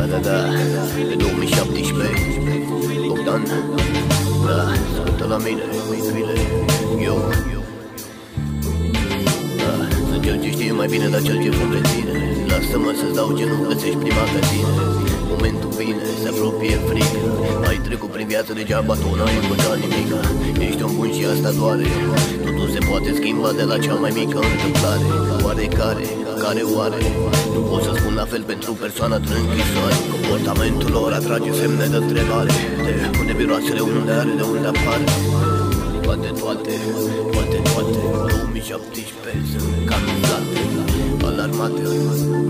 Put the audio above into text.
Da, da, da, pe 2017 Bogdan. Da, ascultă la mine, mâinile Eu. Da, sunt cel ce știe mai bine, dar cel ce fă tine. Lasă-mă să-ți dau ce nu găsești prima pe tine. Momentul vine, se apropie frică Ai trecut prin viață degeaba tu n-ai învățat nimic Ești un bun și asta doare. Totul se poate schimba de la cea mai mică întâmplare. Oarecare, care? Oare? Nu pot să spun la fel pentru persoana din închisoare. Comportamentul lor atrage semne de întrebare. De unde miroasele, unde are, de unde apare? Toate, toate, toate, toate 2017 sunt camuflate Alarmate, bă,